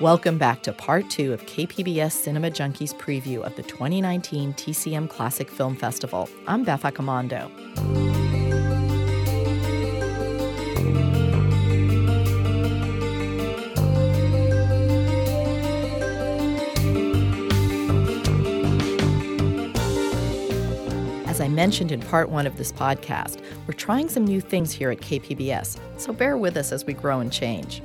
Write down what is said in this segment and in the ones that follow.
Welcome back to part two of KPBS Cinema Junkies preview of the 2019 TCM Classic Film Festival. I'm Beth Accomando. As I mentioned in part one of this podcast, we're trying some new things here at KPBS, so bear with us as we grow and change.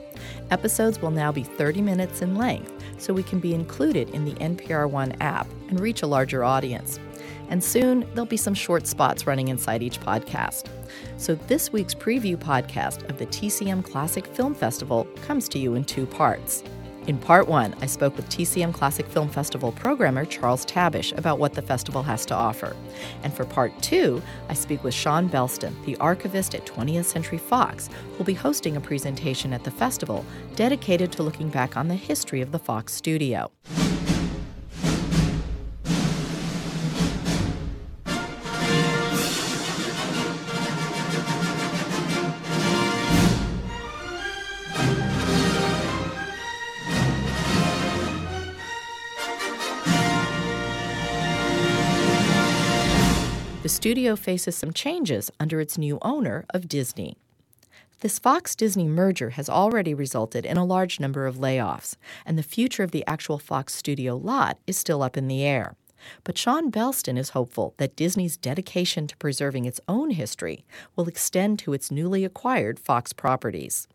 Episodes will now be 30 minutes in length, so we can be included in the NPR One app and reach a larger audience. And soon, there'll be some short spots running inside each podcast. So, this week's preview podcast of the TCM Classic Film Festival comes to you in two parts. In part one, I spoke with TCM Classic Film Festival programmer Charles Tabesh about what the festival has to offer. And for part two, I speak with Schawn Belston, the archivist at 20th Century Fox, who'll be hosting a presentation at the festival dedicated to looking back on the history of the Fox studio. Studio faces some changes under its new owner of Disney. This Fox Disney merger has already resulted in a large number of layoffs, and the future of the actual Fox studio lot is still up in the air. But Schawn Belston is hopeful that Disney's dedication to preserving its own history will extend to its newly acquired Fox properties.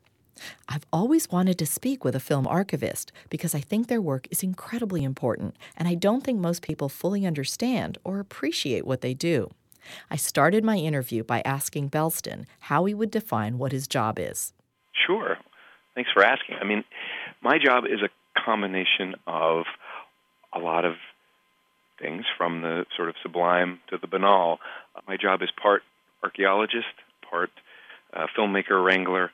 I've always wanted to speak with a film archivist because I think their work is incredibly important, and I don't think most people fully understand or appreciate what they do. I started my interview by asking Belston how he would define what his job is. Sure. Thanks for asking. I mean, my job is a combination of a lot of things from the sort of sublime to the banal. My job is part archaeologist, part uh, filmmaker, wrangler,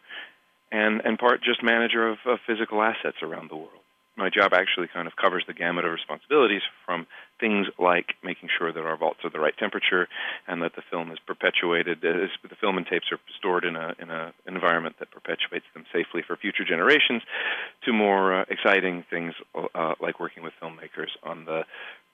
and, and part just manager of, of physical assets around the world. My job actually kind of covers the gamut of responsibilities from things like making sure that our vaults are the right temperature and that the film is perpetuated, the film and tapes are stored in a in an environment that perpetuates them safely for future generations, to more uh, exciting things uh, like working with filmmakers on the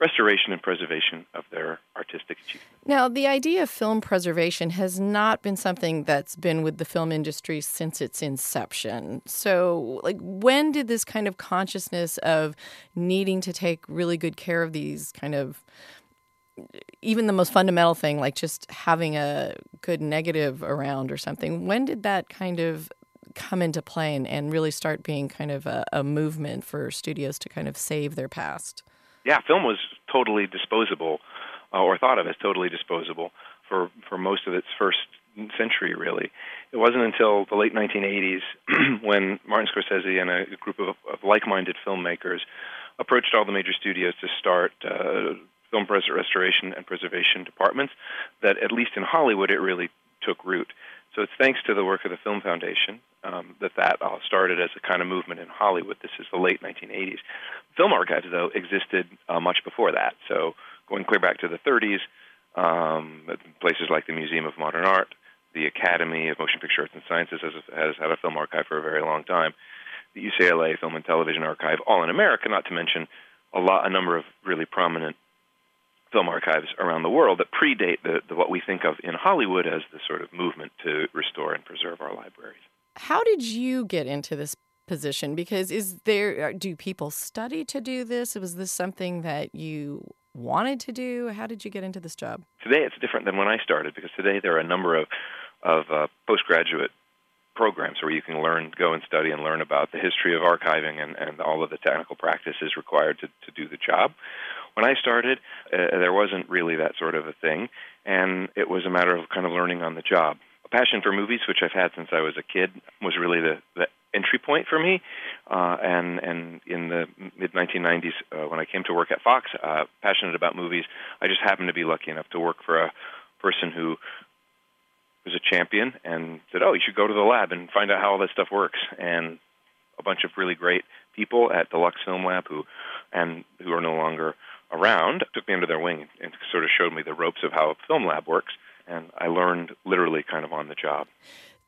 restoration and preservation of their artistic achievement. Now, the idea of film preservation has not been something that's been with the film industry since its inception. So, like, when did this kind of consciousness of needing to take really good care of these kind of even the most fundamental thing, like just having a good negative around or something, when did that kind of come into play and, and really start being kind of a, a movement for studios to kind of save their past? Yeah, film was totally disposable, uh, or thought of as totally disposable for for most of its first century. Really, it wasn't until the late 1980s when Martin Scorsese and a group of, of like-minded filmmakers approached all the major studios to start uh, film restoration and preservation departments that, at least in Hollywood, it really took root. So it's thanks to the work of the Film Foundation um, that that all started as a kind of movement in Hollywood. This is the late 1980s. Film archives, though, existed uh, much before that. So going clear back to the 30s, um, places like the Museum of Modern Art, the Academy of Motion Picture Arts and Sciences has, has had a film archive for a very long time the UCLA Film and Television Archive, all in America, not to mention a lot, a number of really prominent film archives around the world that predate the, the, what we think of in Hollywood as the sort of movement to restore and preserve our libraries. How did you get into this position? Because is there do people study to do this? Was this something that you wanted to do? How did you get into this job? Today it's different than when I started because today there are a number of of uh, postgraduate programs where you can learn, go and study and learn about the history of archiving and, and all of the technical practices required to, to do the job. When I started, uh, there wasn't really that sort of a thing, and it was a matter of kind of learning on the job. A passion for movies, which I've had since I was a kid, was really the, the entry point for me. Uh, and and in the mid 1990s, uh, when I came to work at Fox, uh, passionate about movies, I just happened to be lucky enough to work for a person who was a champion and said, "Oh, you should go to the lab and find out how all this stuff works." And a bunch of really great people at Deluxe Film Lab who and who are no longer around took me under their wing and sort of showed me the ropes of how a film lab works and I learned literally kind of on the job.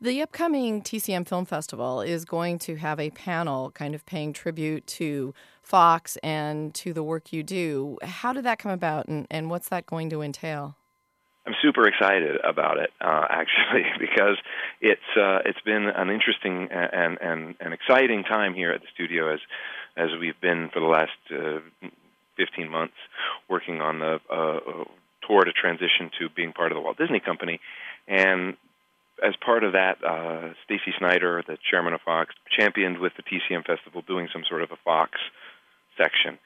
The upcoming TCM Film Festival is going to have a panel kind of paying tribute to Fox and to the work you do. How did that come about, and, and what's that going to entail? I'm super excited about it, uh, actually, because it's uh, it's been an interesting and, and and exciting time here at the studio as as we've been for the last uh, 15 months working on the uh, toward a transition to being part of the Walt Disney Company, and as part of that, uh, Stacey Snider, the chairman of Fox, championed with the TCM Festival doing some sort of a Fox section.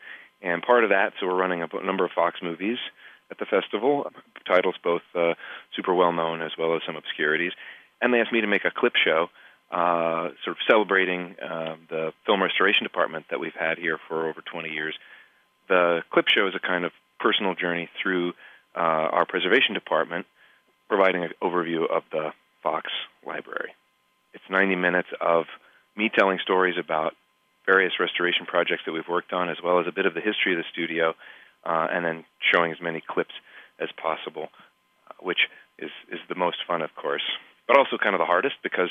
And part of that, so we're running a number of Fox movies at the festival, titles both uh, super well known as well as some obscurities. And they asked me to make a clip show, uh, sort of celebrating uh, the film restoration department that we've had here for over 20 years. The clip show is a kind of personal journey through uh, our preservation department, providing an overview of the Fox Library. It's 90 minutes of me telling stories about various restoration projects that we've worked on, as well as a bit of the history of the studio, uh, and then showing as many clips as possible, uh, which is is the most fun, of course, but also kind of the hardest because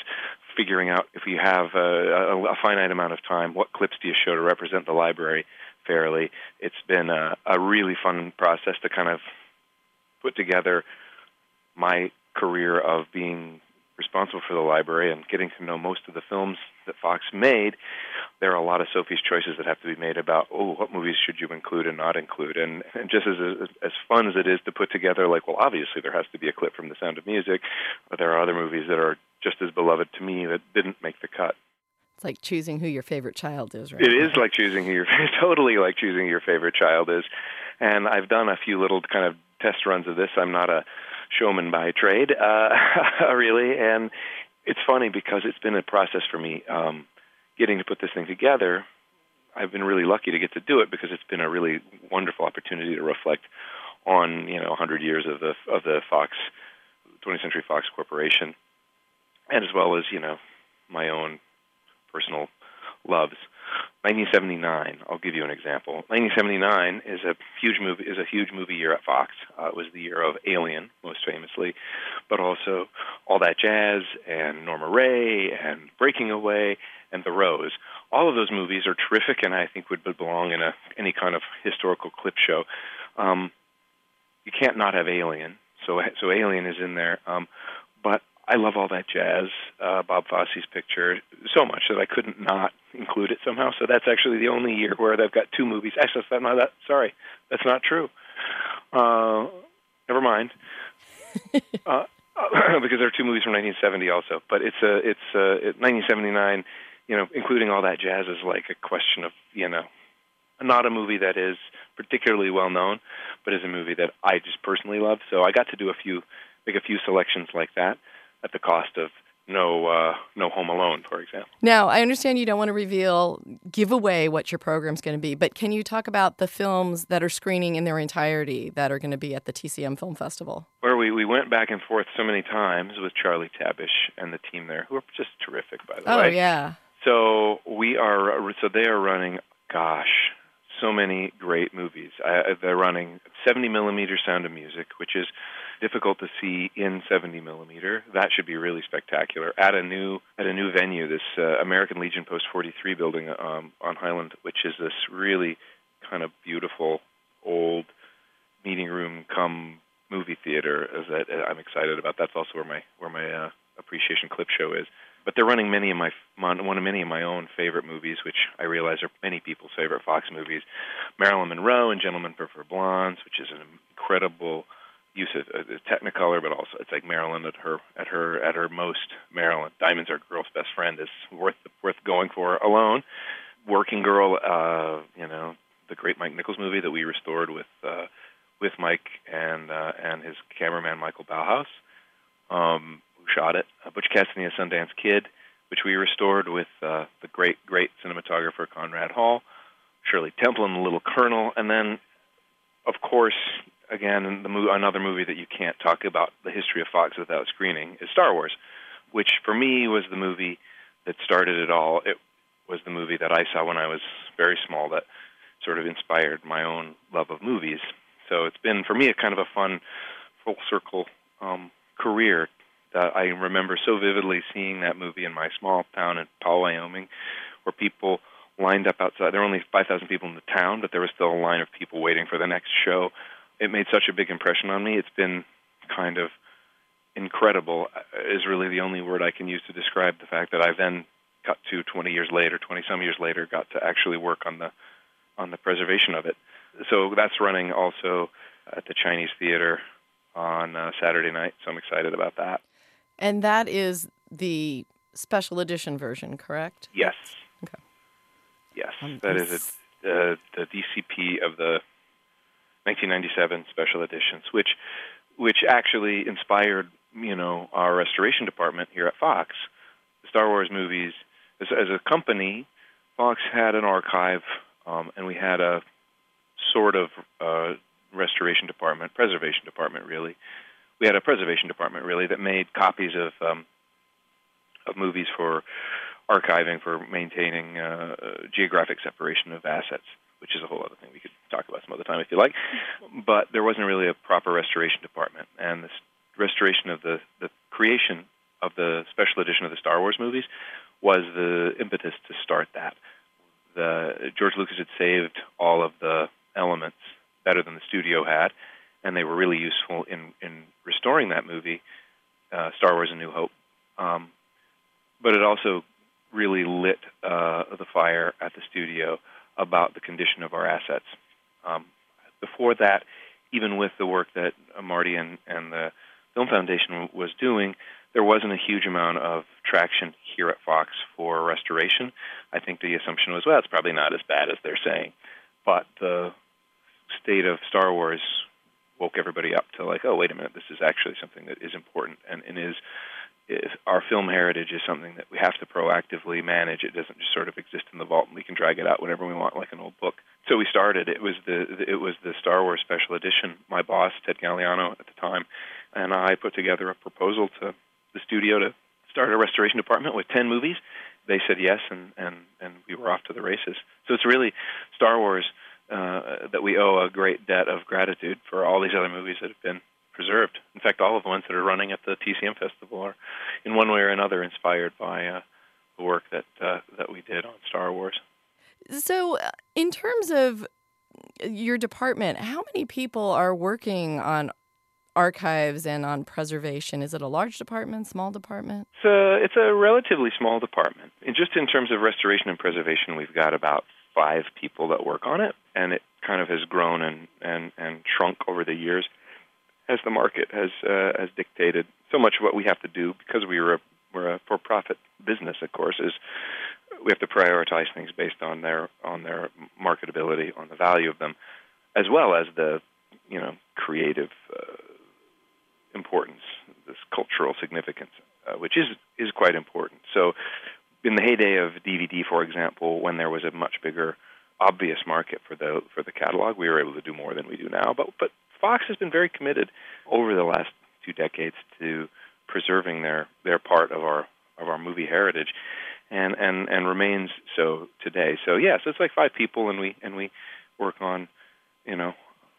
figuring out if you have a, a, a finite amount of time, what clips do you show to represent the library fairly? It's been a, a really fun process to kind of put together my career of being responsible for the library and getting to know most of the films that Fox made, there are a lot of Sophie's choices that have to be made about oh what movies should you include and not include and, and just as as fun as it is to put together like well obviously there has to be a clip from The Sound of Music, but there are other movies that are just as beloved to me that didn't make the cut. It's like choosing who your favorite child is, right? It is like choosing who your totally like choosing your favorite child is, and I've done a few little kind of test runs of this. I'm not a showman by trade, uh, really. And it's funny because it's been a process for me um, getting to put this thing together. I've been really lucky to get to do it because it's been a really wonderful opportunity to reflect on you know 100 years of the of the Fox 20th Century Fox Corporation, and as well as you know my own personal loves. 1979. I'll give you an example. 1979 is a huge movie. Is a huge movie year at Fox. Uh, it was the year of Alien, most famously, but also All That Jazz and Norma Rae and Breaking Away and The Rose. All of those movies are terrific, and I think would belong in a any kind of historical clip show. Um, you can't not have Alien, so so Alien is in there. Um, but I love all that jazz, uh, Bob Fosse's picture, so much that I couldn't not include it somehow. So that's actually the only year where they've got two movies. Actually, that's not that. Sorry, that's not true. Uh, never mind. uh, because there are two movies from 1970 also, but it's a it's a it, 1979. You know, including all that jazz is like a question of you know, not a movie that is particularly well known, but is a movie that I just personally love. So I got to do a few, make a few selections like that at the cost of no uh, no Home Alone, for example. Now, I understand you don't want to reveal, give away what your program's going to be, but can you talk about the films that are screening in their entirety that are going to be at the TCM Film Festival? Where we, we went back and forth so many times with Charlie Tabesh and the team there, who are just terrific, by the oh, way. Oh yeah. So we are so they are running. Gosh, so many great movies. Uh, they're running 70 millimeter Sound of Music, which is difficult to see in 70 millimeter. That should be really spectacular at a new at a new venue, this uh, American Legion Post 43 building um, on Highland, which is this really kind of beautiful old meeting room come movie theater. Is that uh, I'm excited about. That's also where my where my uh, appreciation clip show is. But they're running many of my one of many of my own favorite movies, which I realize are many people's favorite Fox movies. Marilyn Monroe and Gentlemen Prefer Blondes, which is an incredible use of uh, Technicolor, but also it's like Marilyn at her at her at her most. Marilyn, Diamonds Are Girl's Best Friend is worth worth going for alone. Working Girl, uh, you know, the great Mike Nichols movie that we restored with uh, with Mike and uh, and his cameraman Michael Ballhaus, um, who shot it. Uh, Butch Cassidy and Sundance Kid, which we restored with uh, the great great cinematographer Conrad Hall. Shirley Temple and the Little Colonel, and then, of course, again, the mo- another movie that you can't talk about the history of Fox without screening is Star Wars, which for me was the movie that started it all. It was the movie that I saw when I was very small that sort of inspired my own love of movies. So it's been for me a kind of a fun full circle um, career uh, I remember so vividly seeing that movie in my small town in Powell, Wyoming, where people lined up outside. There were only 5,000 people in the town, but there was still a line of people waiting for the next show. It made such a big impression on me. It's been kind of incredible uh, is really the only word I can use to describe the fact that I then got to 20 years later, 20 some years later, got to actually work on the on the preservation of it. So that's running also at the Chinese Theater on uh, Saturday night. So I'm excited about that. And that is the special edition version, correct? Yes. Okay. Yes, um, that is a, uh, the DCP of the 1997 special editions, which which actually inspired you know our restoration department here at Fox. The Star Wars movies, as, as a company, Fox had an archive, um, and we had a sort of uh, restoration department, preservation department, really. We had a preservation department, really, that made copies of um, of movies for archiving, for maintaining uh, geographic separation of assets, which is a whole other thing we could talk about some other time if you like. But there wasn't really a proper restoration department, and this restoration of the the creation of the special edition of the Star Wars movies was the impetus to start that. The George Lucas had saved all of the elements better than the studio had, and they were really useful in in restoring that movie, uh, Star Wars: A New Hope. Um, but it also really lit uh, the fire at the studio about the condition of our assets. Um, before that, even with the work that Marty and, and the Film Foundation was doing, there wasn't a huge amount of traction here at Fox for restoration. I think the assumption was, well, it's probably not as bad as they're saying. But the state of Star Wars woke everybody up to like, oh, wait a minute, this is actually something that is important and, and is our film heritage is something that we have to proactively manage. It doesn't just sort of exist in the vault and we can drag it out whenever we want, like an old book. So we started. It was the it was the Star Wars special edition. My boss Ted Gagliano at the time, and I put together a proposal to the studio to start a restoration department with ten movies. They said yes, and and and we were off to the races. So it's really Star Wars uh, that we owe a great debt of gratitude for all these other movies that have been preserved. In fact, all of the ones that are running at the TCM Festival are, in one way or another, inspired by uh, the work that uh, that we did on Star Wars. So, uh, in terms of your department, how many people are working on archives and on preservation? Is it a large department, small department? It's a, it's a relatively small department. And just in terms of restoration and preservation, we've got about five people that work on it, and it kind of has grown and, and, and shrunk over the years as the market has uh, has dictated. So much of what we have to do because we are a, we're a for-profit business, of course, is we have to prioritize things based on their on their marketability, on the value of them, as well as the you know creative uh, importance, this cultural significance, uh, which is is quite important. So, in the heyday of DVD, for example, when there was a much bigger obvious market for the for the catalog, we were able to do more than we do now. But but Fox has been very committed over the last two decades to preserving their their part of our of our movie heritage, and and and remains so today. So yes, yeah, so it's like five people, and we and we work on, you know,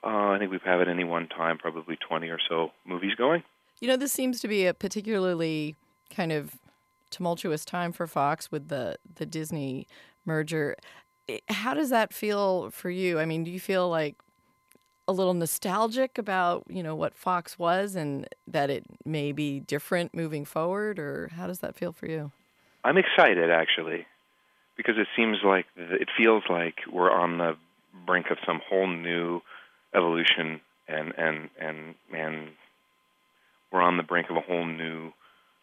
uh, I think we have had at any one time probably twenty or so movies going. You know, this seems to be a particularly kind of tumultuous time for Fox with the the Disney merger. How does that feel for you? I mean, do you feel like a little nostalgic about you know what Fox was and that it may be different moving forward, or how does that feel for you? I'm excited actually, because it seems like it feels like we're on the brink of some whole new evolution, and and and and we're on the brink of a whole new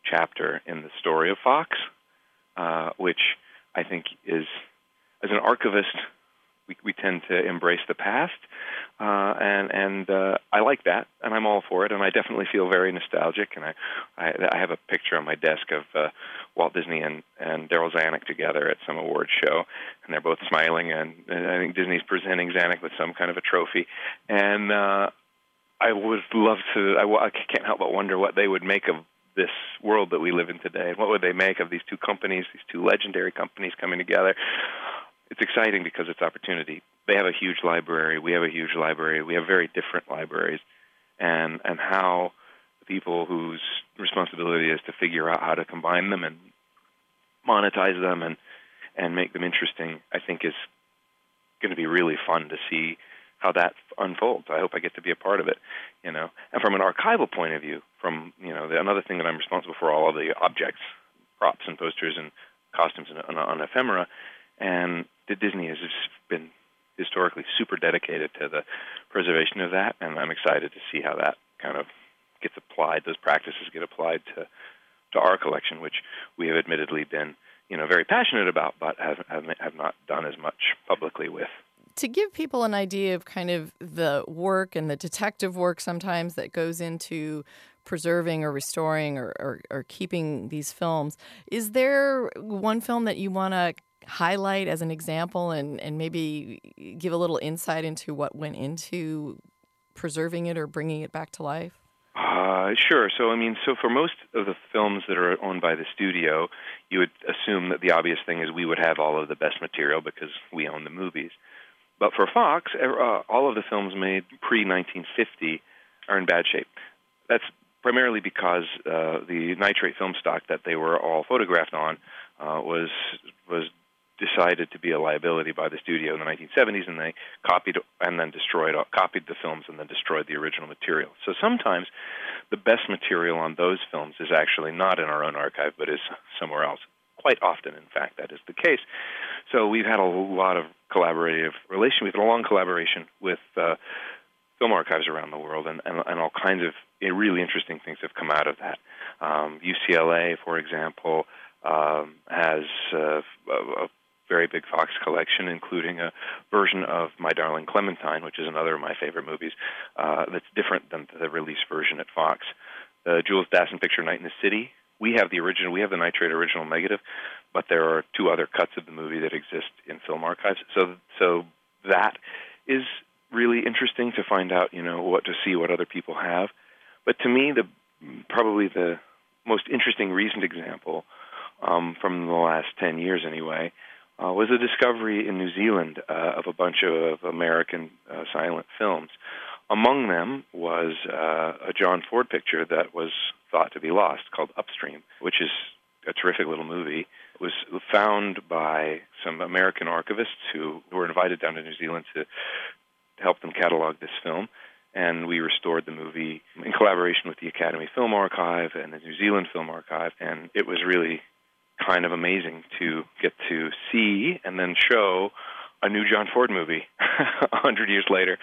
chapter in the story of Fox, uh, which I think is as an archivist we, we tend to embrace the past, uh, and and uh, I like that, and I'm all for it, and I definitely feel very nostalgic, and I I, I have a picture on my desk of uh, Walt Disney and and Darryl Zanuck together at some award show, and they're both smiling, and, and I think Disney's presenting Zanuck with some kind of a trophy, and uh, I would love to. I, I can't help but wonder what they would make of this world that we live in today. What would they make of these two companies, these two legendary companies coming together? It's exciting because it's opportunity. They have a huge library. We have a huge library. We have very different libraries, and and how people whose responsibility is to figure out how to combine them and monetize them and and make them interesting, I think is going to be really fun to see how that unfolds. I hope I get to be a part of it, you know. And from an archival point of view, from you know, the, another thing that I'm responsible for all of the objects, props and posters and costumes on, on ephemera, and Disney has been historically super dedicated to the preservation of that, and I'm excited to see how that kind of gets applied. Those practices get applied to to our collection, which we have admittedly been, you know, very passionate about, but have have, not done as much publicly with. To give people an idea of kind of the work and the detective work sometimes that goes into preserving or restoring or, or, or keeping these films, is there one film that you want to highlight as an example and, and maybe give a little insight into what went into preserving it or bringing it back to life? Uh, sure. So, I mean, so for most of the films that are owned by the studio, you would assume that the obvious thing is we would have all of the best material because we own the movies. But for Fox, uh, all of the films made pre 1950 are in bad shape. That's primarily because uh, the nitrate film stock that they were all photographed on uh, was was decided to be a liability by the studio in the 1970s, and they copied and then destroyed, copied the films and then destroyed the original material. So sometimes the best material on those films is actually not in our own archive, but is somewhere else. Quite often, in fact, that is the case. So we've had a lot of collaborative relation. We've had a long collaboration with uh, film archives around the world, and, and, and all kinds of really interesting things have come out of that. Um, UCLA, for example, um, has uh, a very big Fox collection, including a version of My Darling Clementine, which is another of my favorite movies, uh, that's different than the release version at Fox. The Jules Dassin picture Night and the City. We have the original. We have the nitrate original negative, but there are two other cuts of the movie that exist in film archives. So, so that is really interesting to find out. You know what to see what other people have. But to me, the probably the most interesting recent example um, from the last ten years, anyway, uh, was a discovery in New Zealand uh, of a bunch of American uh, silent films. Among them was uh, a John Ford picture that was thought to be lost called Upstream, which is a terrific little movie. It was found by some American archivists who were invited down to New Zealand to help them catalog this film. And we restored the movie in collaboration with the Academy Film Archive and the New Zealand Film Archive. And it was really kind of amazing to get to see and then show a new John Ford movie a hundred years later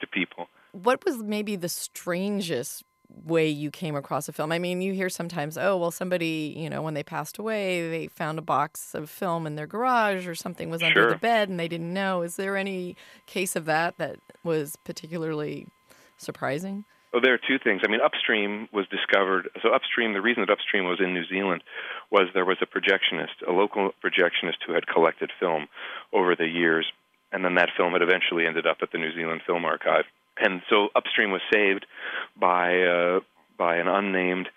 to people. What was maybe the strangest way you came across a film? I mean, you hear sometimes, oh, well, somebody, you know, when they passed away, they found a box of film in their garage or something was under sure. the bed and they didn't know. Is there any case of that that was particularly surprising? Well, there are two things. I mean, Upstream was discovered. So, Upstream, the reason that Upstream was in New Zealand was there was a projectionist, a local projectionist who had collected film over the years, and then that film had eventually ended up at the New Zealand Film Archive. And so, Upstream was saved by uh, by an unnamed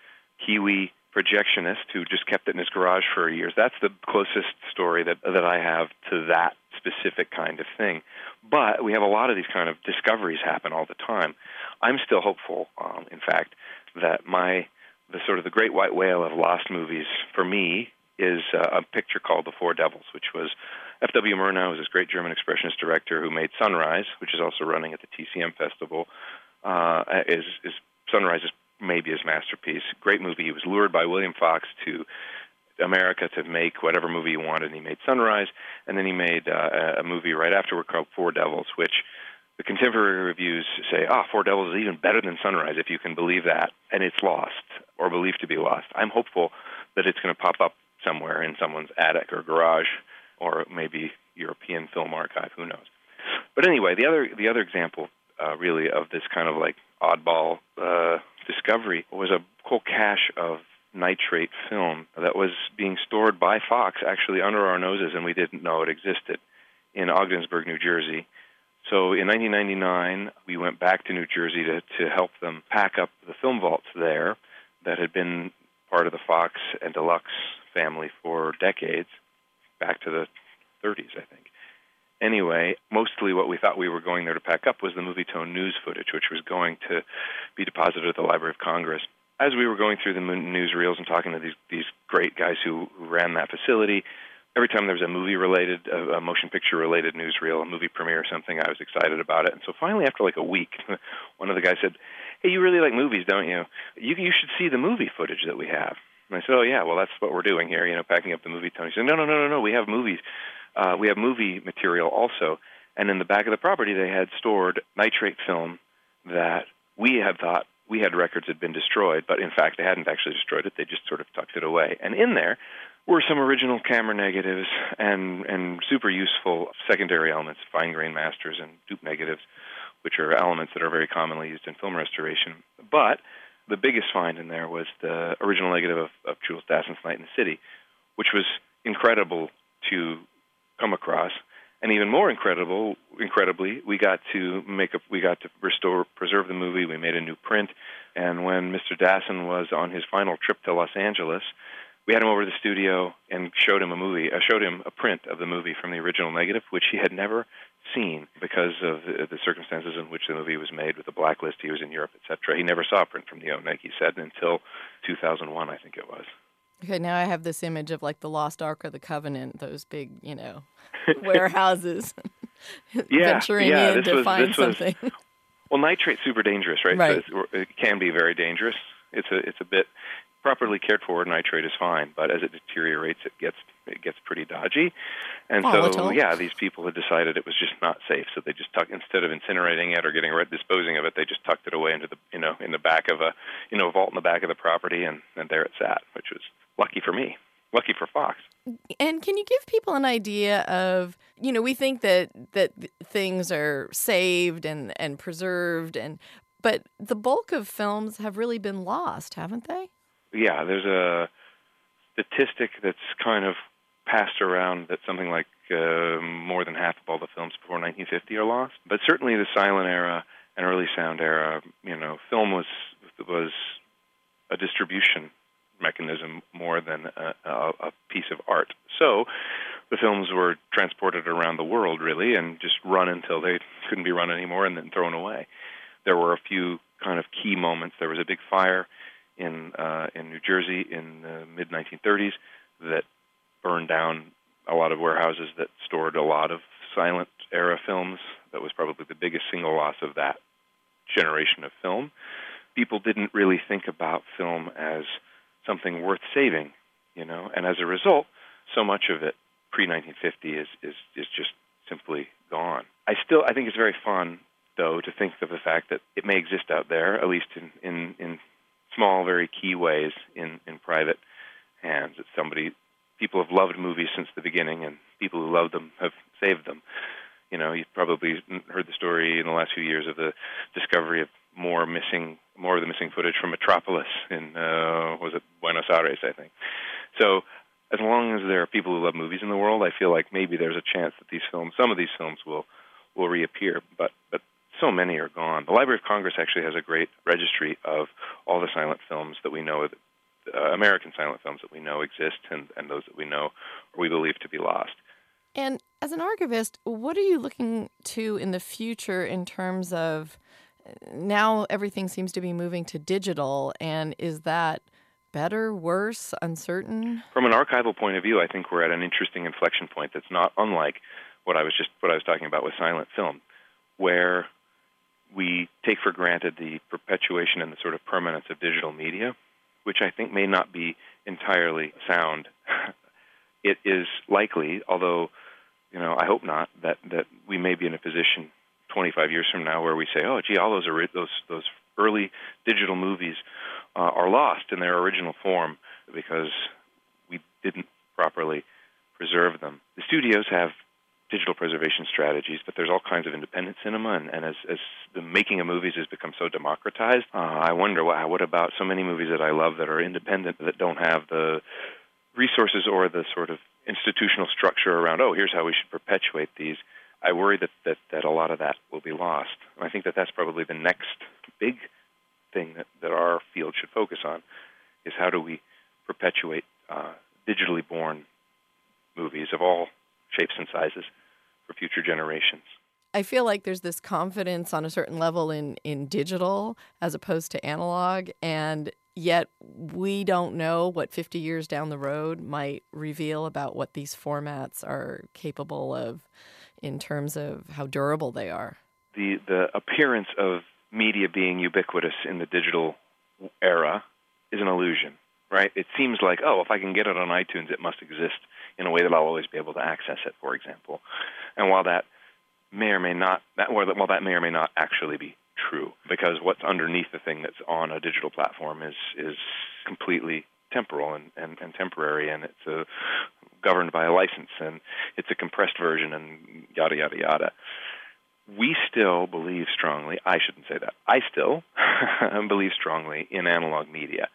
Kiwi projectionist who just kept it in his garage for years. That's the closest story that that I have to that specific kind of thing. But we have a lot of these kind of discoveries happen all the time. I'm still hopeful, um, in fact, that my the sort of the great white whale of lost movies for me is uh, a picture called The Four Devils, which was F.W. Murnau was this great German expressionist director who made Sunrise, which is also running at the TCM Festival. Uh, is, is Sunrise is maybe his masterpiece. Great movie. He was lured by William Fox to America to make whatever movie he wanted, and he made Sunrise, and then he made uh, a movie right afterward called Four Devils, which the contemporary reviews say, ah, Four Devils is even better than Sunrise, if you can believe that, and it's lost or believed to be lost. I'm hopeful that it's going to pop up somewhere in someone's attic or garage, or maybe European film archive. Who knows? But anyway, the other the other example, uh, really, of this kind of like oddball uh, discovery was a whole cache of nitrate film that was being stored by Fox actually under our noses, and we didn't know it existed in Ogdensburg, New Jersey. So in 1999, we went back to New Jersey to, to help them pack up the film vaults there that had been part of the Fox and Deluxe family for decades, back to the 30s, I think. Anyway, mostly what we thought we were going there to pack up was the Movietone news footage, which was going to be deposited at the Library of Congress. as we were going through the newsreels and talking to these these great guys who, who ran that facility, every time there was a movie related, a, motion picture related newsreel, a movie premiere or something, I was excited about it. And so finally, after like a week, one of the guys said, "Hey, you really like movies, don't you? You you should see the movie footage that we have." And I said, "Oh yeah, well that's what we're doing here, you know, packing up the movie." Tony said, "No, no, no, no, no. We have movies. Uh, we have movie material also." And in the back of the property, they had stored nitrate film that we had thought we had records had been destroyed, but in fact they hadn't actually destroyed it. They just sort of tucked it away. And in there were some original camera negatives and and super useful secondary elements, fine grain masters and dupe negatives, which are elements that are very commonly used in film restoration. But the biggest find in there was the original negative of, of Jules Dassin's Night and the City, which was incredible to come across and even more incredible, incredibly, we got to make a, we got to restore, preserve the movie. We made a new print, and when Mr. Dassin was on his final trip to Los Angeles, we had him over to the studio and showed him a movie. I uh, showed him a print of the movie from the original negative, which he had never seen because of the, the circumstances in which the movie was made with the blacklist. He was in Europe, etc. He never saw a print from the ONEG. He said until 2001, I think it was. Okay, now I have this image of like the Lost Ark of the Covenant, those big, you know, warehouses. yeah, venturing yeah, in to was, find something. Was, well, nitrate's super dangerous, right? right. So it can be very dangerous. It's a it's a bit properly cared for. Nitrate is fine, but as it deteriorates, it gets it gets pretty dodgy. And Volatile. so, yeah, these people had decided it was just not safe, so they just tucked instead of incinerating it or getting rid disposing of it, they just tucked it away into the you know in the back of a you know vault in the back of the property, and and there it sat, which was lucky for me, lucky for Fox. And can you give people an idea of, you know, we think that that things are saved and and preserved and but the bulk of films have really been lost, haven't they? Yeah, there's a statistic that's kind of passed around that something like uh, more than half of all the films before 1950 are lost. But certainly the silent era and early sound era, you know, film was was a distribution mechanism more than a, a, a piece of art. So the films were transported around the world really and just run until they couldn't be run anymore and then thrown away. There were a few kind of key moments. There was a big fire in uh, in New Jersey in the mid 1930s that burned down a lot of warehouses that stored a lot of silent era films. That was probably the biggest single loss of that generation of film. People didn't really think about film as something worth saving, you know, and as a result, so much of it pre 1950 is is is just simply gone. I still I think it's very fun though to think of the fact that it may exist out there, at least in in, in small, very key ways in in private hands. That somebody people have loved movies since the beginning, and people who love them have saved them. You know, you've probably heard the story in the last few years of the discovery of more missing, more of the missing footage from Metropolis in uh, was it Buenos Aires, I think. So as long as there are people who love movies in the world, I feel like maybe there's a chance that these films, some of these films, will will reappear. But so many are gone. The Library of Congress actually has a great registry of all the silent films that we know, uh, American silent films that we know exist, and and those that we know or we believe to be lost. And as an archivist, what are you looking to in the future in terms of now everything seems to be moving to digital, and is that better, worse, uncertain? From an archival point of view, I think we're at an interesting inflection point that's not unlike what I was just what I was talking about with silent film, where we take for granted the perpetuation and the sort of permanence of digital media, which I think may not be entirely sound. it is likely, although you know I hope not, that that we may be in a position 25 years from now where we say, oh, gee, all those are those those early digital movies uh, are lost in their original form because we didn't properly preserve them. The studios have digital preservation strategies, but there's all kinds of independent cinema, and, and as, as the making of movies has become so democratized, uh, I wonder what, what about so many movies that I love that are independent that don't have the resources or the sort of institutional structure around. Oh, here's how we should perpetuate these. I worry that, that, that a lot of that will be lost. And I think that that's probably the next big thing that, that our field should focus on is how do we perpetuate uh, digitally born movies of all shapes and sizes for future generations. I feel like there's this confidence on a certain level in, in digital as opposed to analog. And yet we don't know what 50 years down the road might reveal about what these formats are capable of in terms of how durable they are. The the appearance of media being ubiquitous in the digital era is an illusion, right? It seems like, oh, if I can get it on iTunes, it must exist in a way that I'll always be able to access it, for example. And while that may or may not, that, while that may or may not actually be true, because what's underneath the thing that's on a digital platform is is completely temporal and, and, and temporary, and it's a, governed by a license, and it's a compressed version, and yada yada yada. We still believe strongly. I shouldn't say that. I still believe strongly in analog media,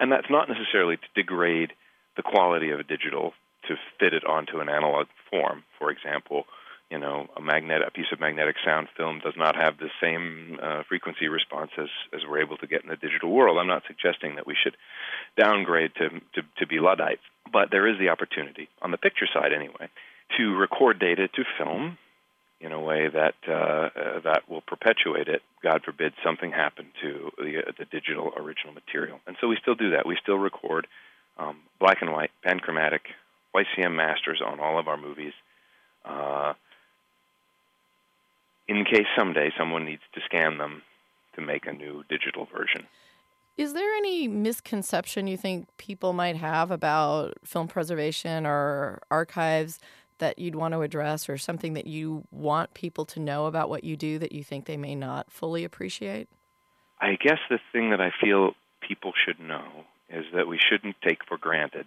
and that's not necessarily to degrade the quality of a digital to fit it onto an analog form. For example, you know, a magnet, a piece of magnetic sound film does not have the same uh, frequency response as, as we're able to get in the digital world. I'm not suggesting that we should downgrade to, to, to be Luddites, but there is the opportunity, on the picture side anyway, to record data to film in a way that uh, uh, that will perpetuate it. God forbid something happen to the, uh, the digital original material. And so we still do that. We still record um, black and white, panchromatic, YCM masters on all of our movies. Uh, in case someday someone needs to scan them to make a new digital version. Is there any misconception you think people might have about film preservation or archives that you'd want to address, or something that you want people to know about what you do that you think they may not fully appreciate? I guess the thing that I feel people should know is that we shouldn't take for granted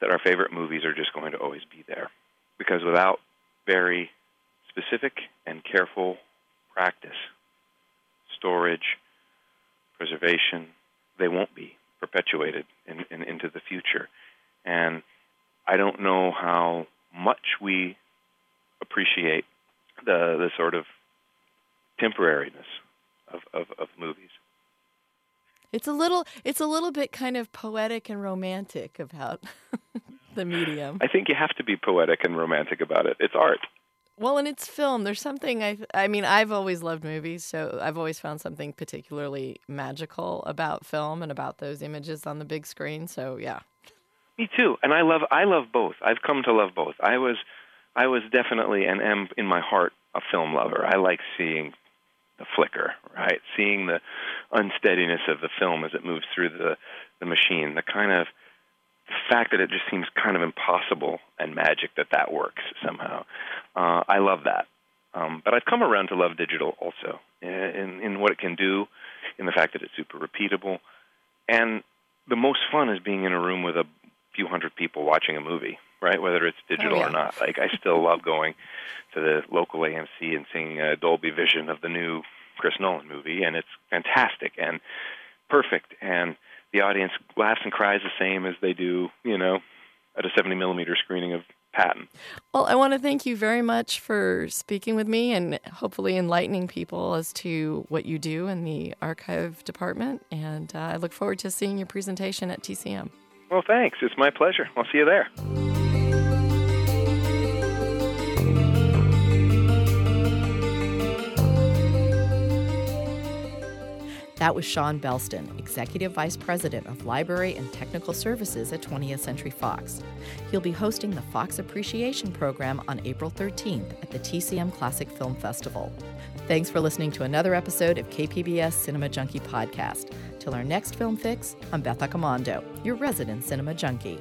that our favorite movies are just going to always be there. Because without very specific and careful practice, storage, preservation, they won't be perpetuated in, in, into the future. And I don't know how much we appreciate the the sort of temporariness of, of, of movies. It's a little it's a little bit kind of poetic and romantic about the medium. I think you have to be poetic and romantic about it. It's art. Well, and it's film. There's something I I mean, I've always loved movies, so I've always found something particularly magical about film and about those images on the big screen. So, yeah. Me too. And I love I love both. I've come to love both. I was I was definitely and am in my heart a film lover. I like seeing the flicker, right? Seeing the unsteadiness of the film as it moves through the the machine, the kind of fact that it just seems kind of impossible and magic that that works somehow. Uh, I love that. Um, but I've come around to love digital also in, in what it can do, in the fact that it's super repeatable. And the most fun is being in a room with a few hundred people watching a movie, right? Whether it's digital oh, yeah. or not. Like I still love going to the local AMC and seeing a Dolby Vision of the new Chris Nolan movie, and it's fantastic and perfect and the audience laughs and cries the same as they do, you know, at a 70 millimeter screening of Patton. Well, I want to thank you very much for speaking with me and hopefully enlightening people as to what you do in the archive department. And uh, I look forward to seeing your presentation at TCM. Well, thanks. It's my pleasure. I'll see you there. That was Schawn Belston, Executive Vice President of Library and Technical Services at 20th Century Fox. He'll be hosting the Fox Appreciation Program on April 13th at the TCM Classic Film Festival. Thanks for listening to another episode of KPBS Cinema Junkie Podcast. Till our next film fix, I'm Beth Accomando, your resident cinema junkie.